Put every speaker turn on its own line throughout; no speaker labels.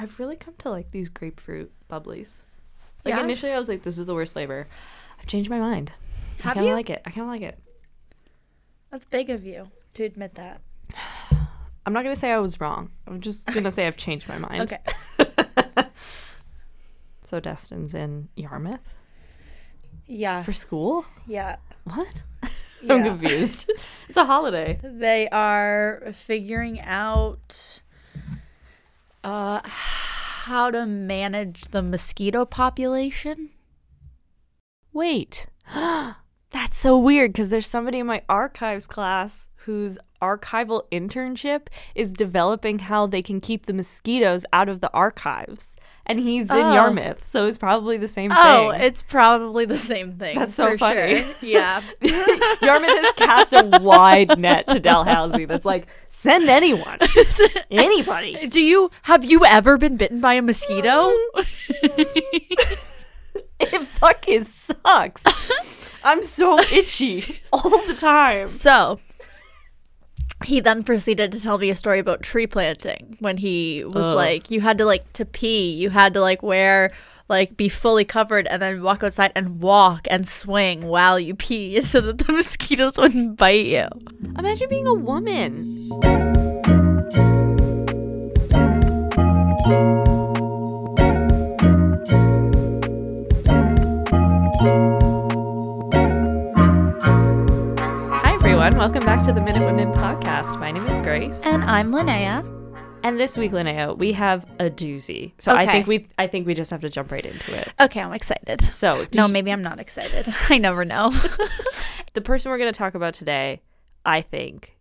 I've really come to like these grapefruit bubblies. Like
Yeah?
initially, I was like, "This is the worst flavor." I've changed my mind. I
Have
kind of
you?
like it. I kind of like it.
That's big of you to admit that.
I'm not gonna say I was wrong. I'm just gonna say I've changed my mind.
Okay.
So Destin's in Yarmouth
Yeah.
for school.
yeah.
What?
Yeah.
I'm confused. it's a holiday.
They are figuring out uh how to manage the mosquito population.
Wait. That's so weird because there's somebody in my archives class whose archival internship is developing how they can keep the mosquitoes out of the archives. And he's in
Oh.
Yarmouth, so it's probably the same
Oh,
thing.
it's probably the same thing.
That's so funny.
sure. Yeah.
Yarmouth has cast a wide net to Dalhousie that's like, send anyone. Anybody.
Do you have you ever been bitten by a mosquito?
It fucking sucks. I'm so itchy all the time.
so he then proceeded to tell me a story about tree planting when he was
Ugh.
like you had to like to pee you had to like wear like be fully covered and then walk outside and walk and swing while you pee so that the mosquitoes wouldn't bite you
Imagine being a woman. Hi, everyone. Welcome back to the Minute Women podcast. My name is Grace.
and i'm linnea
And this week, Linnea, we have a doozy. So I think we I think we just have to jump right into it.
okay i'm excited
So
no
you-
maybe i'm not excited i never know
the person we're going to talk about today, I think,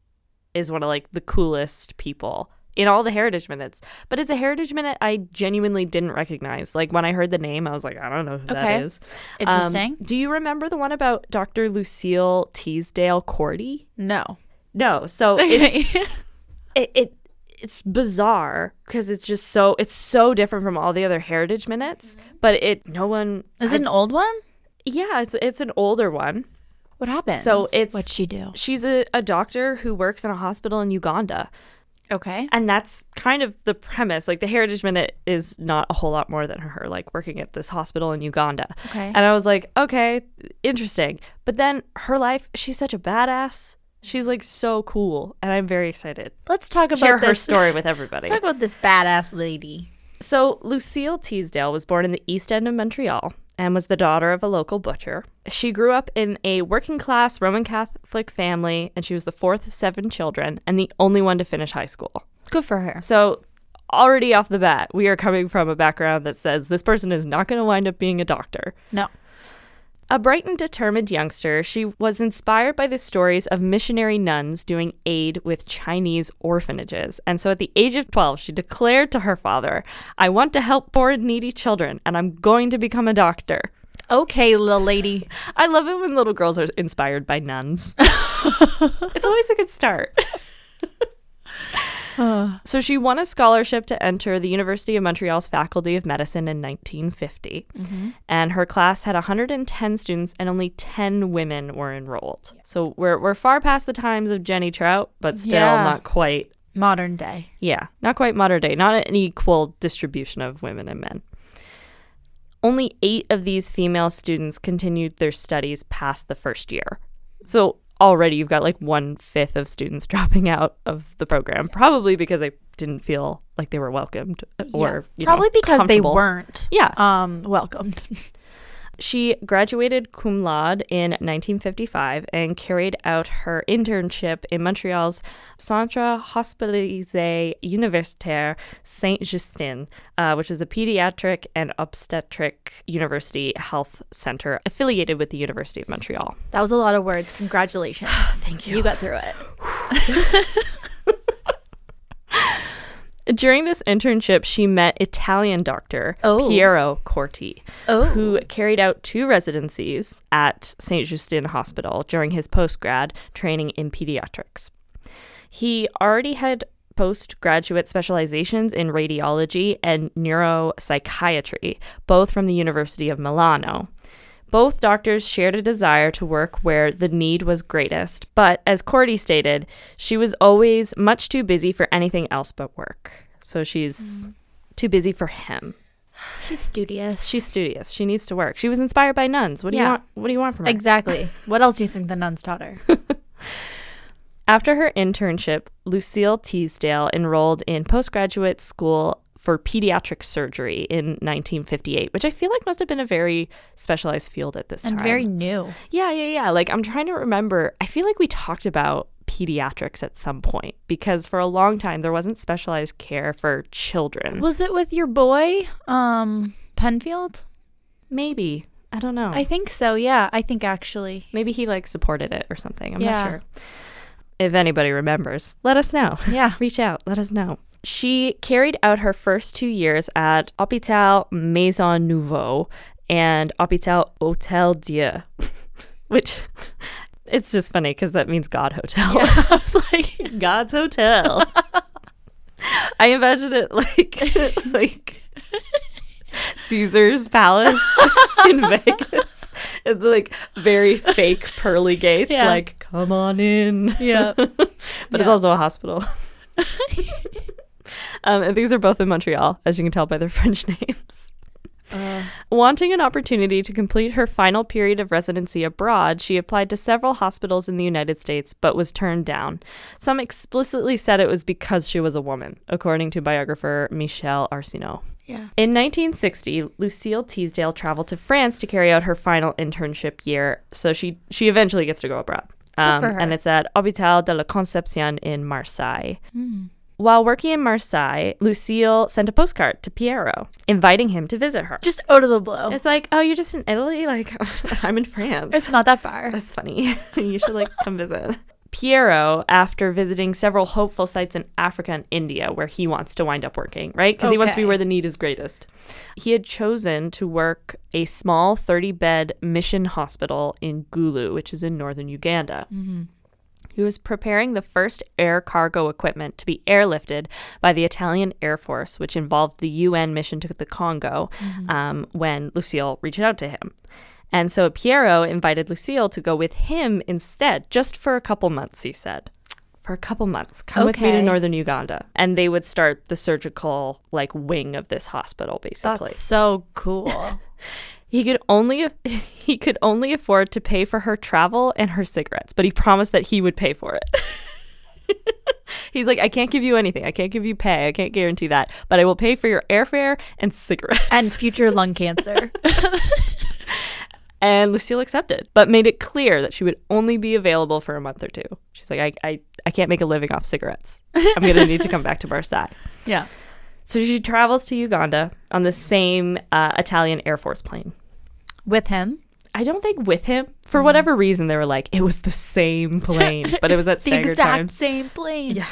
is one of like the coolest people in all the heritage minutes. But it's a heritage minute I genuinely didn't recognize. Like when I heard the name, I was like, I don't know who
Okay.
that is. Um,
Interesting.
do you remember the one about Dr. Lucille Teasdale Corti?
no
No. So it's it, it it's bizarre because it's just so it's so different from all the other heritage minutes. But it no one
is it an old one
yeah it's it's an older one.
what happened
So it's-
what'd she do
She's a, a doctor who works in a hospital in Uganda.
okay
And that's kind of the premise. Like the Heritage Minute is not a whole lot more than her, like working at this hospital in Uganda.
Okay.
And I was like, okay, interesting. But then her life, she's such a badass. She's like so cool. And I'm very excited.
let's talk about
Share her
this
story with everybody.
Let's talk about this badass lady.
So, Lucille Teasdale was born in the East End of Montreal and was the daughter of a local butcher. She grew up in a working class Roman Catholic family, and she was the fourth of seven children and the only one to finish high school.
Good for her.
So, already off the bat, we are coming from a background that says this person is not going to wind up being a doctor.
No.
A bright and determined youngster, she was inspired by the stories of missionary nuns doing aid with Chinese orphanages. And so at the age of 12, she declared to her father, I want to help poor and needy children, and I'm going to become a doctor.
Okay, little lady.
I love it when little girls are inspired by nuns. it's always a good start. so she won a scholarship to enter the University of Montreal's Faculty of Medicine in 1950. Mm-hmm. And her class had 110 students and only 10 women were enrolled. So we're, we're far past the times of Jenny Trout, but still
Yeah.
not quite,
Modern day.
yeah, not quite modern day, not an equal distribution of women and men. Only eight of these female students continued their studies past the first year. So already you've got like one fifth of students dropping out of the program, probably because they didn't feel like they were welcomed or you know,
Probably because they weren't
Yeah.
um welcomed.
She graduated cum laude in 1955 and carried out her internship in Montreal's Centre Hospitalisé Universitaire Saint Justin, uh, which is a pediatric and obstetric university health center affiliated with the University of Montreal.
That was a lot of words. Congratulations.
Thank
you. You got through it.
During this internship, she met Italian doctor
Oh.
Piero Corti,
Oh.
who carried out two residencies at St. Justin Hospital during his postgrad training in pediatrics. He already had postgraduate specializations in radiology and neuropsychiatry, both from the University of Milano. Both doctors shared a desire to work where the need was greatest, but as Corti stated, she was always much too busy for anything else but work. So she's hmm. too busy for him.
She's studious.
She's studious. She needs to work. She was inspired by nuns. What do you want? What do you want from her?
exactly. what else do you think the nuns taught her?
After her internship, Lucille Teasdale enrolled in postgraduate school for pediatric surgery in 1958, which I feel like must have been a very specialized field at this
and
time.
And very new.
Yeah, yeah, yeah. Like I'm trying to remember. I feel like we talked about pediatrics at some point because for a long time there wasn't specialized care for children.
Was it with your boy, um, Penfield?
Maybe. I don't know.
I think so. Yeah, I think actually.
Maybe he like supported it or something. I'm
Yeah.
not sure. If anybody remembers, let us know.
Yeah.
Reach out, let us know. She carried out her first two years at Hôpital Maison Nouveau and Hôpital Hôtel Dieu, which it's just funny because that means God Hotel.
I was like,
God's Hotel. I imagine it like like Caesar's Palace in Vegas. It's like very fake pearly gates,
Yeah.
like come on in.
yeah.
but it's also a hospital. um, and these are both in Montreal, as you can tell by their French names.
Uh,
Wanting an opportunity to complete her final period of residency abroad, she applied to several hospitals in the United States but was turned down. Some explicitly said it was because she was a woman, according to biographer Michel Arsenault.
yeah.
In 1960, Lucille Teasdale traveled to France to carry out her final internship year, so she she eventually gets to go abroad. Um. And it's at Hôpital de la Conception in Marseille.
Hmm.
While working in Marseille, Lucille sent a postcard to Piero, inviting him to visit her.
Just out of the blue.
It's like, oh, you're just in Italy? Like, I'm in France.
It's not that far.
That's funny. you should like come visit. Piero, after visiting several hopeful sites in Africa and India where he wants to wind up working, right? Because he wants to be where the need is greatest. He had chosen to work a small 30 bed mission hospital in Gulu, which is in northern Uganda. He was preparing the first air cargo equipment to be airlifted by the Italian Air Force, which involved the UN mission to the Congo, um, when Lucille reached out to him. And so Piero invited Lucille to go with him instead, just for a couple months, he said. For a couple months. Come with me to northern Uganda. And they would start the surgical like wing of this hospital, basically.
That's so cool.
He could only he could only afford to pay for her travel and her cigarettes, but he promised that he would pay for it. He's like, I can't give you anything. I can't give you pay. I can't guarantee that, but I will pay for your airfare and cigarettes.
and future lung cancer.
And Lucille accepted, but made it clear that she would only be available for a month or two. She's like, I, I, I can't make a living off cigarettes. I'm gonna need to come back to Marseille.
yeah.
So she travels to Uganda on the same uh, Italian Air Force plane.
With him.
I don't think with him. For whatever reason, they were like, it was the same plane, but it was at
The exact
times.
same plane.
Yeah.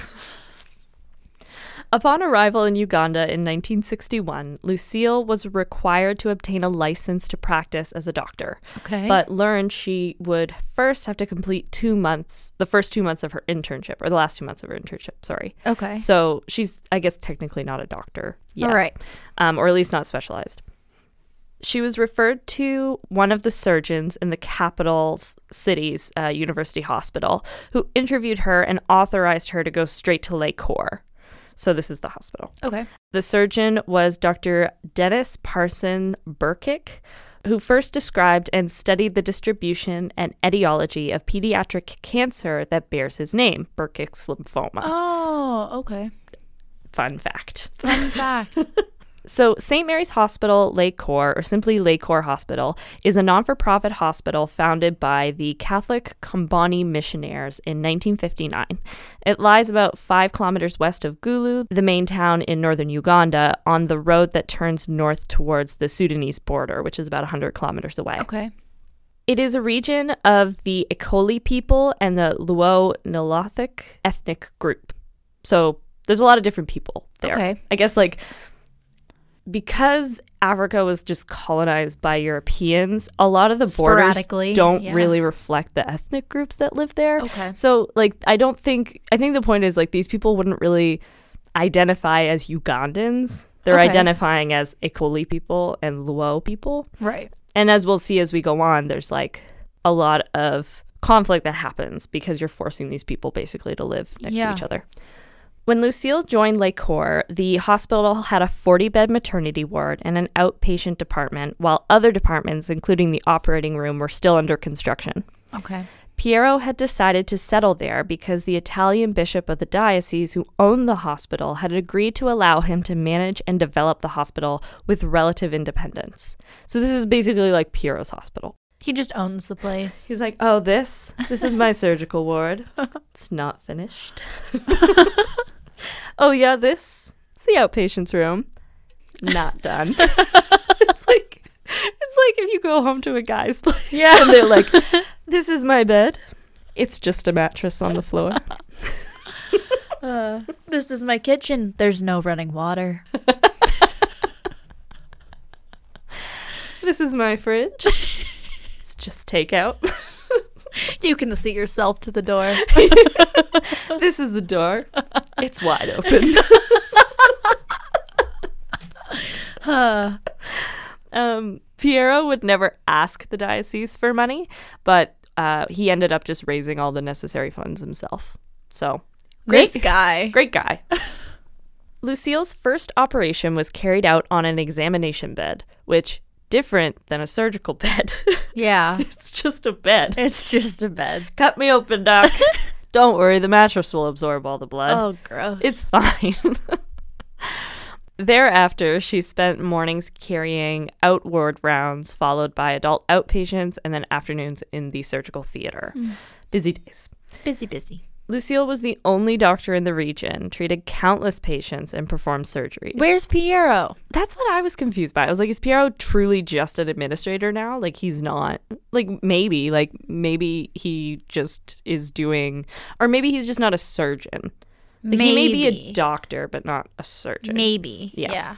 Upon arrival in Uganda in 1961, Lucille was required to obtain a license to practice as a doctor,
Okay.
but learned she would first have to complete two months, the first two months of her internship, or the last two months of her internship, sorry.
okay.
So she's, I guess, technically not a doctor. Yet
All right.
um, or at least not specialized. She was referred to one of the surgeons in the capital city's uh, university hospital, who interviewed her and authorized her to go straight to Lacor. So this is the hospital.
Okay.
The surgeon was Dr. Denis Parson Burkitt, who first described and studied the distribution and etiology of pediatric cancer that bears his name, Burkitt's lymphoma.
Oh, okay.
Fun fact.
Fun fact.
So, St. Mary's Hospital, Lacor, or simply Lacor Hospital, is a non for profit hospital founded by the Catholic Comboni missionaries in 1959. It lies about five kilometers west of Gulu, the main town in northern Uganda, on the road that turns north towards the Sudanese border, which is about 100 kilometers away.
Okay.
It is a region of the Acholi people and the Luo Nilotic ethnic group. So there's a lot of different people there.
Okay.
I guess like because Africa was just colonized by Europeans, a lot of the borders don't
yeah.
really reflect the ethnic groups that live there.
Okay.
So like I don't think I think the point is like these people wouldn't really identify as Ugandans. They're
Okay.
identifying as Acholi people and Luo people.
Right.
And as we'll see as we go on, there's like a lot of conflict that happens because you're forcing these people basically to live next
Yeah.
to each other. When Lucille joined Lacor, the hospital had a 40 bed maternity ward and an outpatient department, while other departments, including the operating room, were still under construction.
Okay.
Piero had decided to settle there because the Italian bishop of the diocese who owned the hospital had agreed to allow him to manage and develop the hospital with relative independence. So this is basically like Piero's hospital.
He just owns the place.
He's like, "Oh, this this is my surgical ward. It's not finished." oh yeah, this it's the outpatients room. Not done. it's like it's like if you go home to a guy's place
Yeah.
and they're like, "This is my bed. It's just a mattress on the floor."
Uh, this is my kitchen. There's no running water.
This is my fridge. It's just takeout.
You can see yourself to the door.
This is the door. It's wide open.
Uh,
Um, Piero would never ask the diocese for money, but uh, he ended up just raising all the necessary funds himself. So,
this
great,
guy.
great guy. Lucille's first operation was carried out on an examination bed, which different than a surgical bed.
Yeah.
it's just a bed.
It's just a bed.
Cut me open, doc. Don't worry, the mattress will absorb all the blood.
Oh, gross.
It's fine. Thereafter, she spent mornings carrying outward rounds, followed by adult outpatients, and then afternoons in the surgical theater. Mm. Busy days.
busy, busy.
Lucille was the only doctor in the region, treated countless patients, and performed surgeries.
Where's Piero?
That's what I was confused by. I was like, is Piero truly just an administrator now? Like, he's not. Like, maybe. Like, maybe he just is doing. Or maybe he's just not a surgeon. Like, he may be a doctor, but not a surgeon.
Maybe.
Yeah.
Yeah.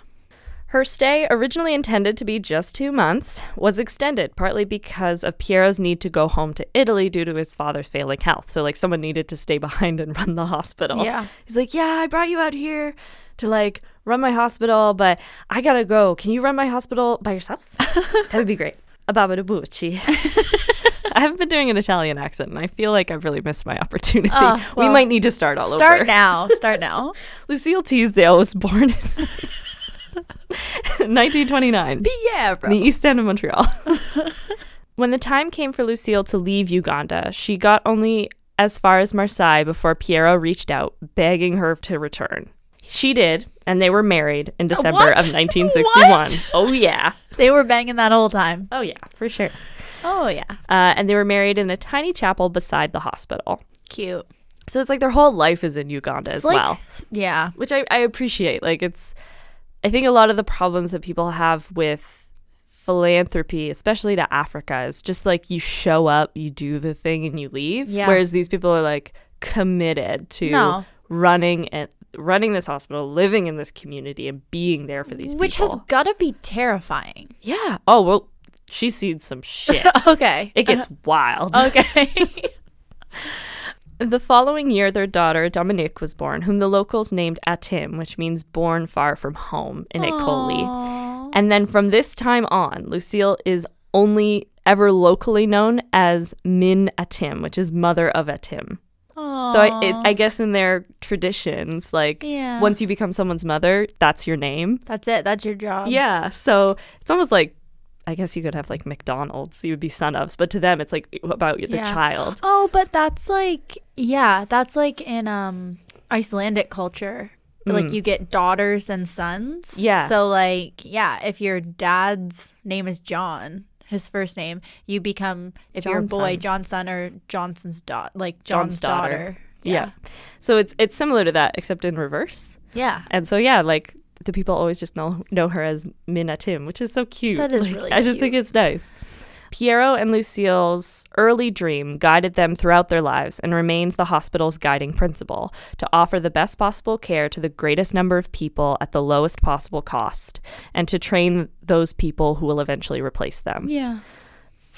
Her stay, originally intended to be just two months, was extended partly because of Piero's need to go home to Italy due to his father's failing health. So, like, someone needed to stay behind and run the hospital.
Yeah.
He's like, Yeah, I brought you out here to, like, run my hospital, but I gotta go. Can you run my hospital by yourself? that would be great. Ababa de Bucci. I haven't been doing an Italian accent, and I feel like I've really missed my opportunity.
Oh,
we might need to start all
Start
over.
Start now. Start now.
Lucille Teasdale was born in 1929
yeah,
in the east end of Montreal. when the time came for Lucille to leave Uganda, she got only as far as Marseille before Piero reached out, begging her to return. She did, and they were married in December
what?
of 1961.
What?
Oh, yeah.
They were banging that whole time.
Oh, yeah, for sure.
Oh, yeah.
Uh, and they were married in a tiny chapel beside the hospital.
Cute.
So it's like their whole life is in Uganda as
Like,
well.
Yeah.
which I, I appreciate. Like it's, I think a lot of the problems that people have with philanthropy, especially to Africa, is just like you show up, you do the thing, and you leave.
Yeah.
Whereas these people are like committed to
No.
running and running this hospital, living in this community, and being there for these
Which
people.
has got to be terrifying.
yeah. Oh well, she's seen some shit.
okay.
It gets wild.
Okay.
The following year, their daughter, Dominique, was born, whom the locals named Atim, which means born far from home in
Acholi.
And then from this time on, Lucille is only ever locally known as Min Atim, which is mother of Atim. So I, it, I guess in their traditions, like
Yeah.
once you become someone's mother, that's your name.
That's it. That's your job.
yeah. So it's almost like, I guess you could have like McDonald's, you would be son ofs, but to them, it's like about the
Yeah.
child.
Oh, but that's like yeah, that's like in um Icelandic culture. Like you get daughters and sons.
Yeah.
So like yeah, if your dad's name is John, his first name, you become if you're a boy,
son.
John's son or Johnson's daughter, like
John's
John's,
daughter.
daughter.
Yeah. So it's it's similar to that, except in reverse.
Yeah.
And so yeah, like the people always just know know her as Min Atim, which is so cute.
That is
Like,
really
I just
cute.
think it's nice. Piero and Lucille's early dream guided them throughout their lives and remains the hospital's guiding principle to offer the best possible care to the greatest number of people at the lowest possible cost and to train those people who will eventually replace them.
Yeah.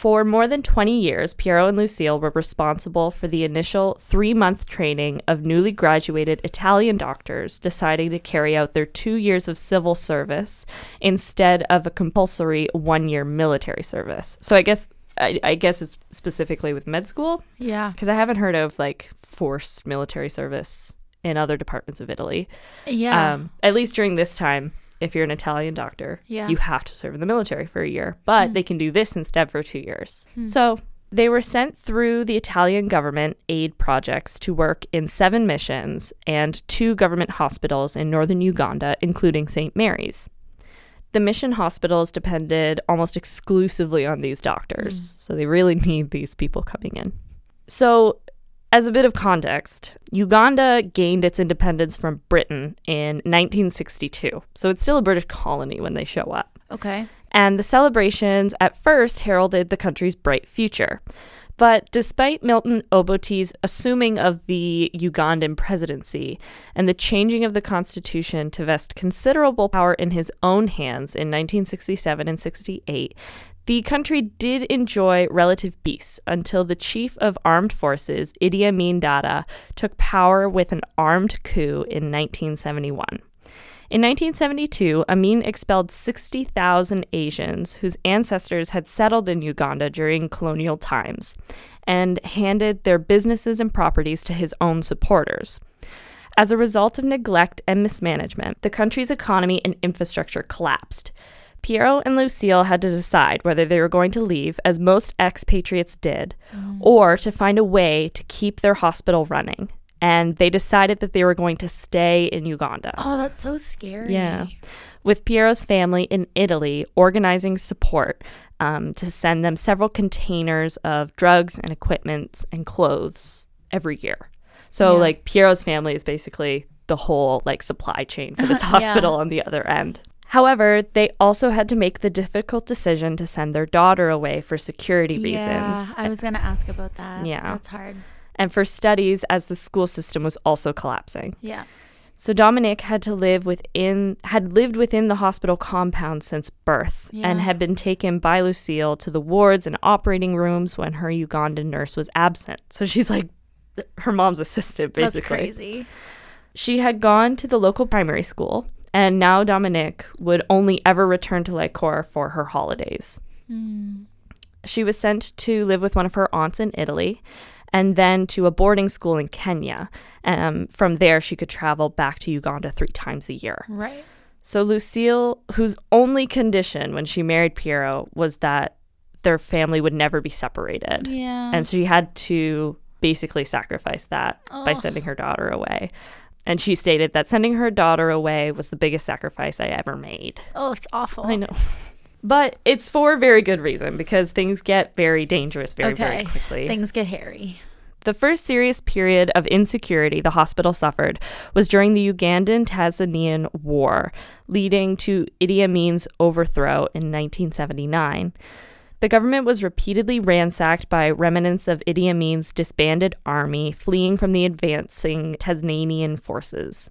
For more than 20 years, Piero and Lucille were responsible for the initial three month training of newly graduated Italian doctors deciding to carry out their two years of civil service instead of a compulsory one year military service. So I guess. I, I guess it's specifically with med school
Yeah.
because I haven't heard of like forced military service in other departments of Italy.
Yeah.
Um, at least during this time, if you're an Italian doctor,
Yeah.
you have to serve in the military for a year, but
Hmm.
they can do this instead for two years.
Hmm.
So they were sent through the Italian government aid projects to work in seven missions and two government hospitals in northern Uganda, including St. Mary's. The mission hospitals depended almost exclusively on these doctors, so they really need these people coming in. So, as a bit of context, Uganda gained its independence from Britain in 1962. So it's still a British colony when they show up.
okay.
And the celebrations at first heralded the country's bright future. But despite Milton Obote's assuming of the Ugandan presidency and the changing of the constitution to vest considerable power in his own hands in 1967 and 68, the country did enjoy relative peace until the chief of armed forces, Idi Amin Dada, took power with an armed coup in 1971. In 1972, Amin expelled 60,000 Asians whose ancestors had settled in Uganda during colonial times and handed their businesses and properties to his own supporters. As a result of neglect and mismanagement, the country's economy and infrastructure collapsed. Piero and Lucille had to decide whether they were going to leave, as most expatriates did, or to find a way to keep their hospital running. And they decided that they were going to stay in Uganda
Oh, that's so scary.
Yeah. with Piero's family in Italy organizing support um, to send them several containers of drugs and equipment and clothes every year. So,
Yeah.
like, Piero's family is basically the whole like supply chain for this
Yeah.
hospital on the other end. However, they also had to make the difficult decision to send their daughter away for security
Yeah,
reasons
I was gonna ask about that.
Yeah.
That's hard.
and for studies as the school system was also collapsing.
Yeah.
So Dominique had to live within had lived within the hospital compound since birth and had been taken by Lucille to the wards and operating rooms when her Ugandan nurse was absent. So she's like her mom's assistant basically.
That's crazy.
She had gone to the local primary school and now Dominique would only ever return to Lacor for her holidays.
Hmm.
She was sent to live with one of her aunts in Italy and then to a boarding school in Kenya. Um, from there, she could travel back to Uganda three times a year.
Right.
So, Lucille, whose only condition when she married Piero was that their family would never be separated.
Yeah.
And she had to basically sacrifice that by
Oh.
sending her daughter away. And she stated that sending her daughter away was the biggest sacrifice I ever made.
oh, it's awful.
I know. But it's for a very good reason because things get very dangerous very, very quickly.
Things get hairy.
The first serious period of insecurity the hospital suffered was during the Ugandan Tanzanian War, leading to Idi Amin's overthrow in 1979. The government was repeatedly ransacked by remnants of Idi Amin's disbanded army fleeing from the advancing Tanzanian forces.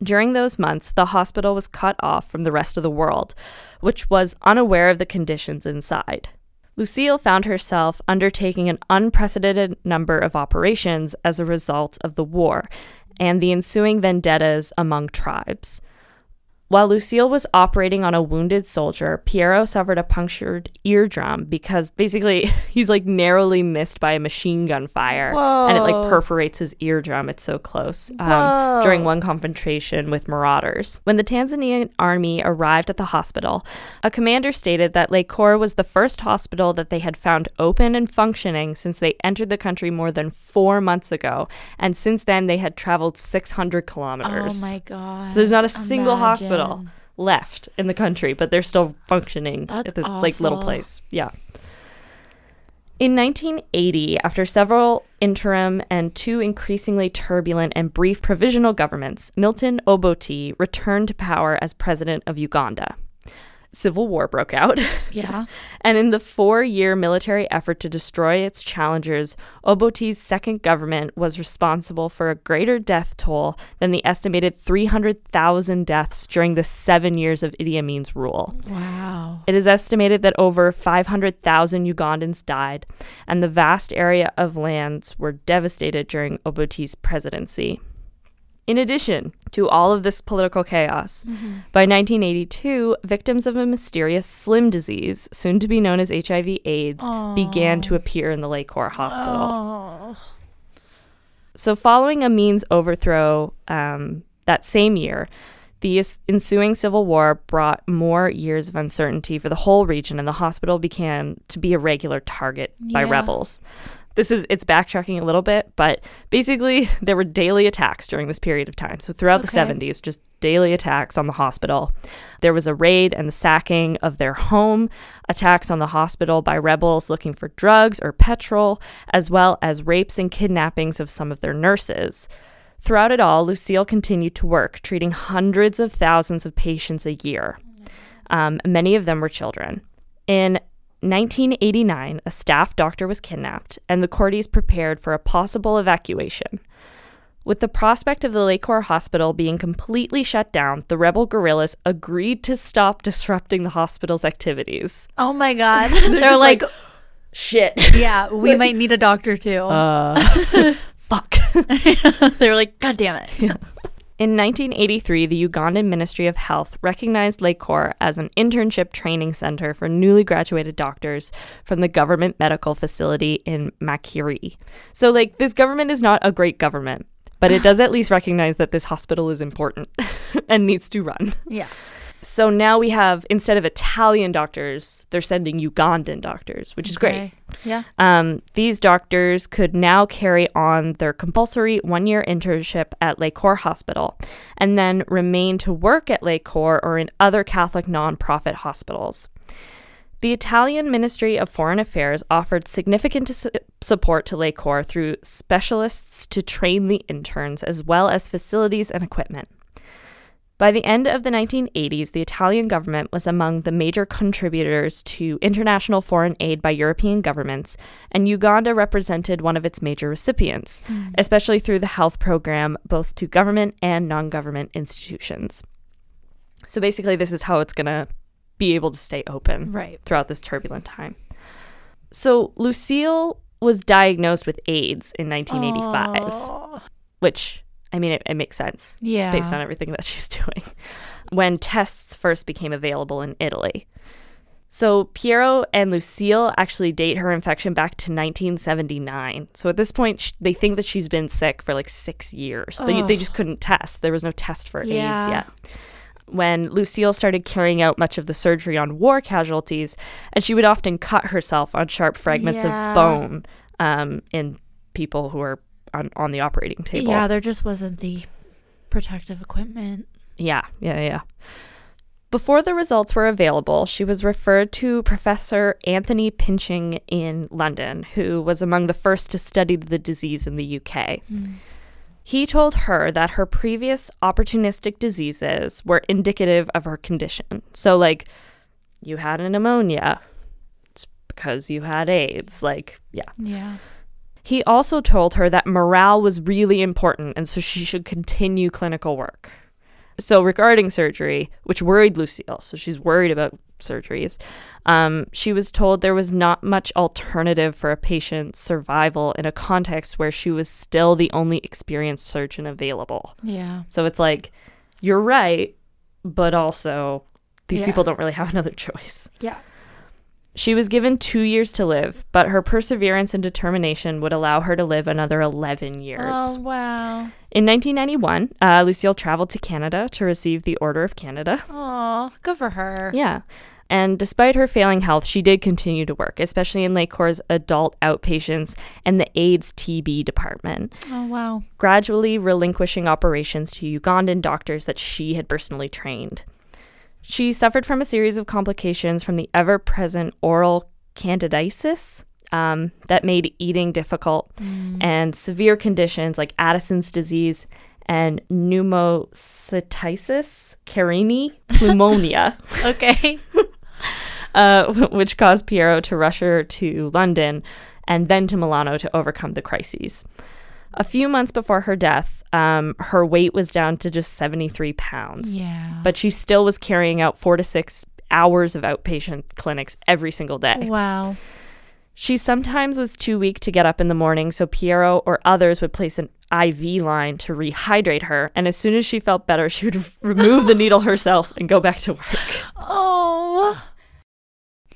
During those months, the hospital was cut off from the rest of the world, which was unaware of the conditions inside. Lucille found herself undertaking an unprecedented number of operations as a result of the war and the ensuing vendettas among tribes. While Lucille was operating on a wounded soldier, Piero suffered a punctured eardrum because basically he's like narrowly missed by a machine gun fire and it like perforates his eardrum. It's so close um, during one confrontation with marauders. When the Tanzanian army arrived at the hospital, a commander stated that Lacor was the first hospital that they had found open and functioning since they entered the country more than four months ago, and since then they had traveled 600 kilometers.
Oh my god.
So there's not a single hospital
Imagine. Mm.
left in the country, but they're still functioning
That's
at this like little place. Yeah. In 1980, after several interim and two increasingly turbulent and brief provisional governments, Milton Obote returned to power as president of Uganda. Civil war broke out.
Yeah.
And in the four year military effort to destroy its challengers, Obote's second government was responsible for a greater death toll than the estimated 300,000 deaths during the seven years of Idi Amin's rule.
Wow.
It is estimated that over 500,000 Ugandans died, and the vast area of lands were devastated during Obote's presidency. In addition to all of this political chaos, by 1982, victims of a mysterious slim disease, soon to be known as HIV/AIDS, began to appear in the Lacor Hospital.
Oh.
So, following Amin's overthrow um, that same year, the ensuing civil war brought more years of uncertainty for the whole region, and the hospital began to be a regular target by rebels. This is it's backtracking a little bit, but basically there were daily attacks during this period of time. So throughout the 70s, just daily attacks on the hospital. There was a raid and the sacking of their home, attacks on the hospital by rebels looking for drugs or petrol, as well as rapes and kidnappings of some of their nurses. Throughout it all, Lucille continued to work, treating hundreds of thousands of patients a year. Um, many of them were children. In 1989, a staff doctor was kidnapped, and the Cortis prepared for a possible evacuation. With the prospect of the Lacor Hospital being completely shut down, the rebel guerrillas agreed to stop disrupting the hospital's activities.
Oh my god. They're,
just
like,
like, Shit.
yeah, we might need a doctor too.
Uh, fuck.
They're like, god damn it.
In 1983, the Ugandan Ministry of Health recognized Lake Lacor as an internship training center for newly graduated doctors from the government medical facility in Makiri. So, like, this government is not a great government, but it does at least recognize that this hospital is important and needs to run.
Yeah.
So now we have, instead of Italian doctors, they're sending Ugandan doctors, which is great.
Yeah.
Um, these doctors could now carry on their compulsory one year internship at Lacor Hospital and then remain to work at Lacor or in other Catholic nonprofit hospitals. The Italian Ministry of Foreign Affairs offered significant s- support to Lacor through specialists to train the interns as well as facilities and equipment. By the end of the 1980s, the Italian government was among the major contributors to international foreign aid by European governments, and Uganda represented one of its major recipients, hmm. especially through the health program, both to government and non government institutions. So basically, this is how it's going to be able to stay open
Right.
throughout this turbulent time. So Lucille was diagnosed with AIDS in 1985,
Oh.
which, I mean, it, it makes sense
Yeah.
based on everything that she's doing, when tests first became available in Italy. So Piero and Lucille actually date her infection back to 1979. So at this point, sh- they think that she's been sick for like six years, but they just couldn't test. There was no test for
Yeah.
AIDS yet. When Lucille started carrying out much of the surgery on war casualties, and she would often cut herself on sharp fragments
Yeah.
of bone um, in people who were on, on the operating table.
Yeah, there just wasn't the protective equipment.
Yeah, yeah, yeah. Before the results were available, she was referred to Professor Anthony Pinching in London, who was among the first to study the disease in the UK. Hmm. He told her that her previous opportunistic diseases were indicative of her condition. So, like, you had a pneumonia, it's because you had AIDS. Like, yeah.
Yeah.
He also told her that morale was really important and so she should continue clinical work. So, regarding surgery, which worried Lucille, so she's worried about surgeries, um, she was told there was not much alternative for a patient's survival in a context where she was still the only experienced surgeon available.
Yeah.
So, it's like, you're right, but also these
Yeah.
people don't really have another choice.
Yeah.
She was given two years to live, but her perseverance and determination would allow her to live another 11 years.
Oh wow.
In 1991, uh, Lucille traveled to Canada to receive the Order of Canada.
Oh, good for her.
Yeah. And despite her failing health, she did continue to work, especially in Lacor's adult outpatients and the AIDS TB department,
Oh wow.
gradually relinquishing operations to Ugandan doctors that she had personally trained. She suffered from a series of complications from the ever present oral candidiasis um, that made eating difficult and severe conditions like Addison's disease and pneumocystis carinii pneumonia,
Okay.
uh, which caused Piero to rush her to London and then to Milano to overcome the crises. A few months before her death, um, her weight was down to just 73 pounds
yeah.
but she still was carrying out four to six hours of outpatient clinics every single day.
wow.
She sometimes was too weak to get up in the morning, so Piero or others would place an IV line to rehydrate her, and as soon as she felt better, she would remove the needle herself and go back to work.
Oh.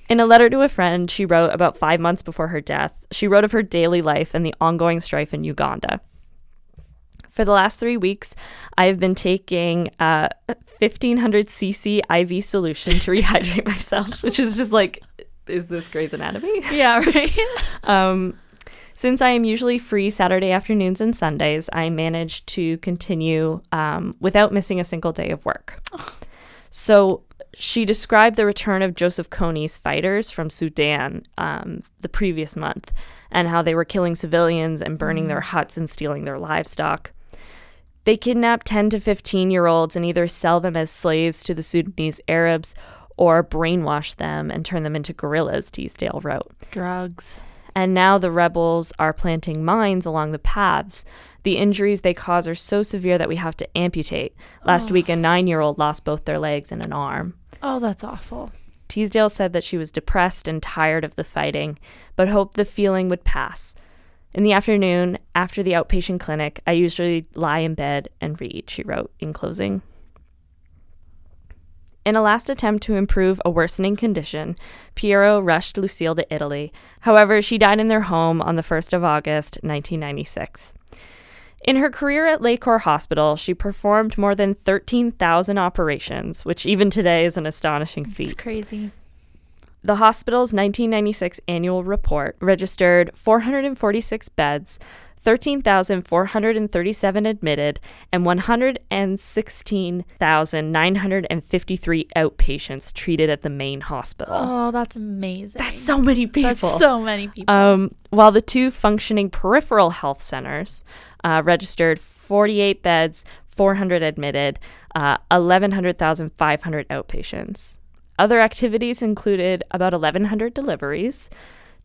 In a letter to a friend she wrote about five months before her death, she wrote of her daily life and the ongoing strife in Uganda. For the last three weeks, I've been taking uh, 1500 cc IV solution to rehydrate myself, which is just like, is this Grey's Anatomy?
Yeah, right.
Um, since I am usually free Saturday afternoons and Sundays, I managed to continue um, without missing a single day of work. So she described the return of Joseph Kony's fighters from Sudan um, the previous month and how they were killing civilians and burning their huts and stealing their livestock. They kidnap 10 to 15 year olds and either sell them as slaves to the Sudanese Arabs or brainwash them and turn them into guerrillas, Teasdale wrote.
Drugs.
And now the rebels are planting mines along the paths. The injuries they cause are so severe that we have to amputate. Last week, a nine year old lost both their legs and an arm.
Oh, that's awful.
Teasdale said that she was depressed and tired of the fighting, but hoped the feeling would pass. In the afternoon, after the outpatient clinic, I usually lie in bed and read, she wrote in closing. In a last attempt to improve a worsening condition, Piero rushed Lucille to Italy. However, she died in their home on the 1st of August, 1996. In her career at Lacor Hospital, she performed more than 13,000 operations, which even today is an astonishing feat.
It's crazy.
The hospital's 1996 annual report registered 446 beds, 13,437 admitted, and 116,953 outpatients treated at the main hospital.
Oh, that's amazing.
That's so many people.
That's so many people.
Um, while the two functioning peripheral health centers uh, registered 48 beds, 400 admitted, uh, 1100,500 outpatients. Other activities included about 1,100 deliveries,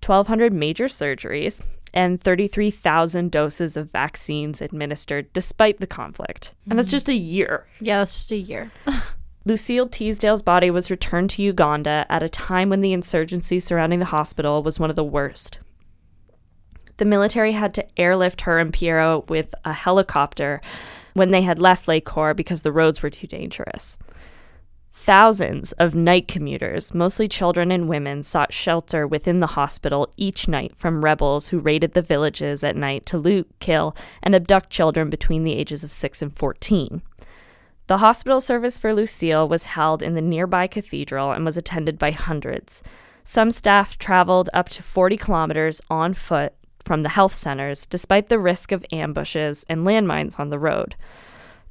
1,200 major surgeries, and 33,000 doses of vaccines administered despite the conflict. And that's mm. just a year.
yeah, that's just a year.
Lucille Teasdale's body was returned to Uganda at a time when the insurgency surrounding the hospital was one of the worst. The military had to airlift her and Piero with a helicopter when they had left Lacor because the roads were too dangerous. Thousands of night commuters, mostly children and women, sought shelter within the hospital each night from rebels who raided the villages at night to loot, kill, and abduct children between the ages of 6 and 14. The hospital service for Lucille was held in the nearby cathedral and was attended by hundreds. Some staff traveled up to 40 kilometers on foot from the health centers, despite the risk of ambushes and landmines on the road.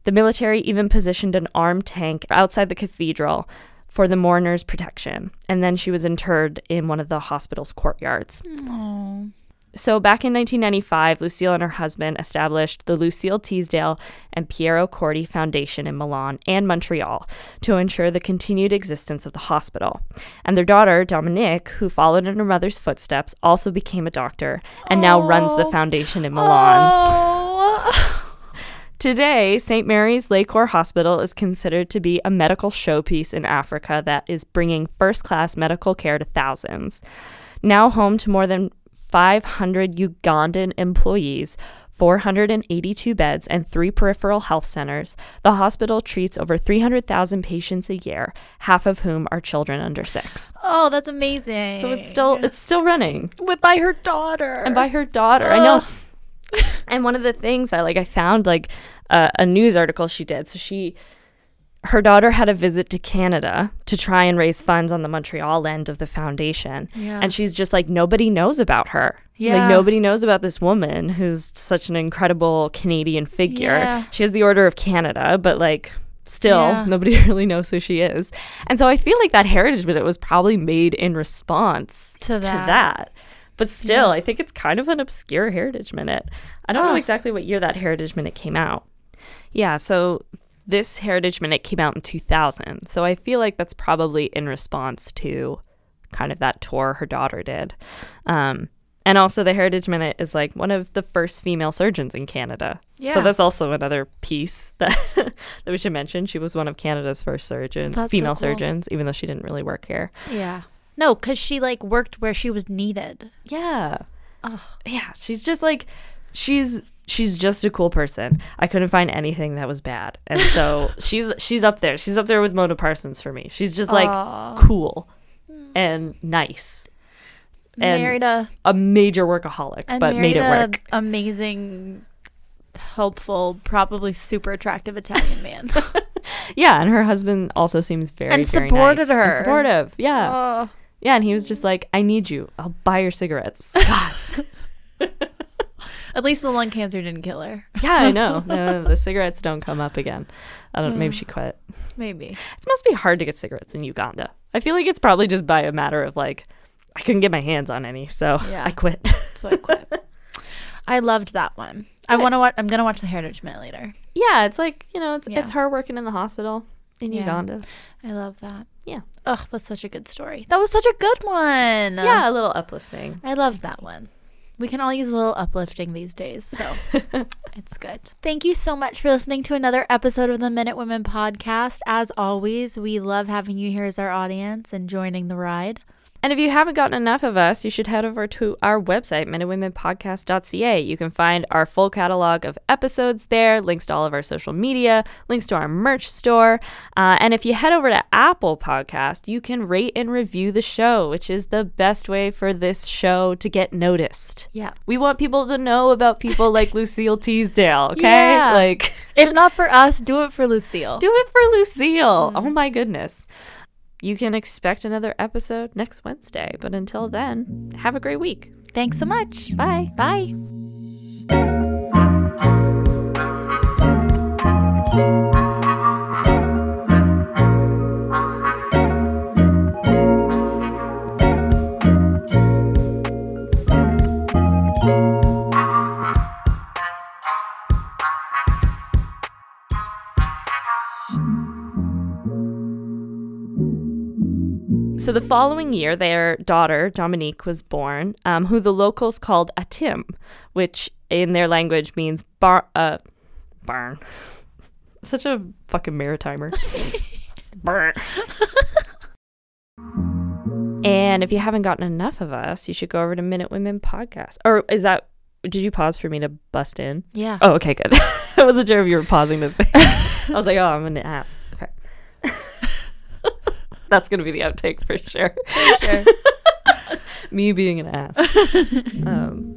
The military even positioned an armed tank outside the cathedral for the mourners' protection, and then she was interred in one of the hospital's courtyards.
Oh.
So, back in 1995, Lucille and her husband established the Lucille Teasdale and Piero Corti Foundation in Milan and Montreal to ensure the continued existence of the hospital. And their daughter, Dominique, who followed in her mother's footsteps, also became a doctor and now runs the foundation in Milan.
Oh.
Today, St. Mary's Lacor Hospital is considered to be a medical showpiece in Africa that is bringing first class medical care to thousands. Now home to more than 500 Ugandan employees, 482 beds, and three peripheral health centers, the hospital treats over 300,000 patients a year, half of whom are children under six.
oh, that's amazing.
So it's still it's still running
with by her daughter.
and by her daughter. I know. And one of the things that like I found like uh, a news article she did. So she her daughter had a visit to Canada to try and raise funds on the Montreal end of the foundation.
Yeah.
And she's just like nobody knows about her.
Yeah.
Like nobody knows about this woman who's such an incredible Canadian figure.
Yeah.
She has the Order of Canada, but like still
Yeah.
nobody really knows who she is. And so I feel like that heritage minute was probably made in response
To that.
that. But still, I think it's kind of an obscure heritage minute. I don't know
Ah.
exactly what year that heritage minute came out. Yeah, so this heritage minute came out in 2000. So I feel like that's probably in response to kind of that tour her daughter did. Um, and also, the Heritage Minute is like one of the first female surgeons in Canada.
Yeah.
So that's also another piece that that we should mention. She was one of Canada's first surgeons,
That's so
female
cool.
surgeons, even though she didn't really work here.
Yeah. No, because she like worked where she was needed.
Yeah.
Ugh.
yeah she's just like she's she's just a cool person i couldn't find anything that was bad and so she's she's up there she's up there with mona parsons for me she's just like cool and nice and
married a
a major workaholic but made it work
amazing helpful, probably super attractive Italian man.
Yeah, and her husband also seems very
And
very
supported
nice and
her.
supportive. Yeah,
Oh.
Yeah, and he was just like, "I need you. I'll buy your cigarettes." God.
At least the lung cancer didn't kill her.
yeah, I know. No, the cigarettes don't come up again. I don't. Maybe mm. she quit.
Maybe.
It must be hard to get cigarettes in Uganda. I feel like it's probably just by a matter of like, I couldn't get my hands on any, so
Yeah.
I quit.
So I quit. I loved that one. I want to watch. I'm gonna watch the Heritage Minute later.
yeah, it's like you know, it's
Yeah.
it's her working in the hospital in
Yeah.
Uganda.
I love that.
Yeah.
Ugh, that's such a good story. That was such a good one.
yeah, a little uplifting.
I love that one. We can all use a little uplifting these days, so it's good. Thank you so much for listening to another episode of the Minute Women podcast. As always, we love having you here as our audience and joining the ride.
And if you haven't gotten enough of us, you should head over to our website, minutewomenpodcast.ca. You can find our full catalog of episodes there, links to all of our social media, links to our merch store. Uh, and if you head over to Apple Podcast, you can rate and review the show, which is the best way for this show to get noticed.
Yeah.
We want people to know about people like Lucille Teasdale, okay?
Yeah.
Like,
If not for us, do it for Lucille.
do it for Lucille. Oh my goodness. You can expect another episode next Wednesday. But until then, have a great week.
Thanks so much.
Bye.
Bye.
So the following year, their daughter, Dominique, was born, um, who the locals called Atim, which in their language means bar- uh, barn. Such a fucking maritimer. Barn. and if you haven't gotten enough of us, you should go over to Minute Women Podcast. Or is that, did you pause for me to bust in?
Yeah.
Oh, okay, good. I wasn't sure if you were pausing the thing. I was like, oh, I'm an ass. That's going to be the outtake for sure.
Sure.
Me being an ass. um,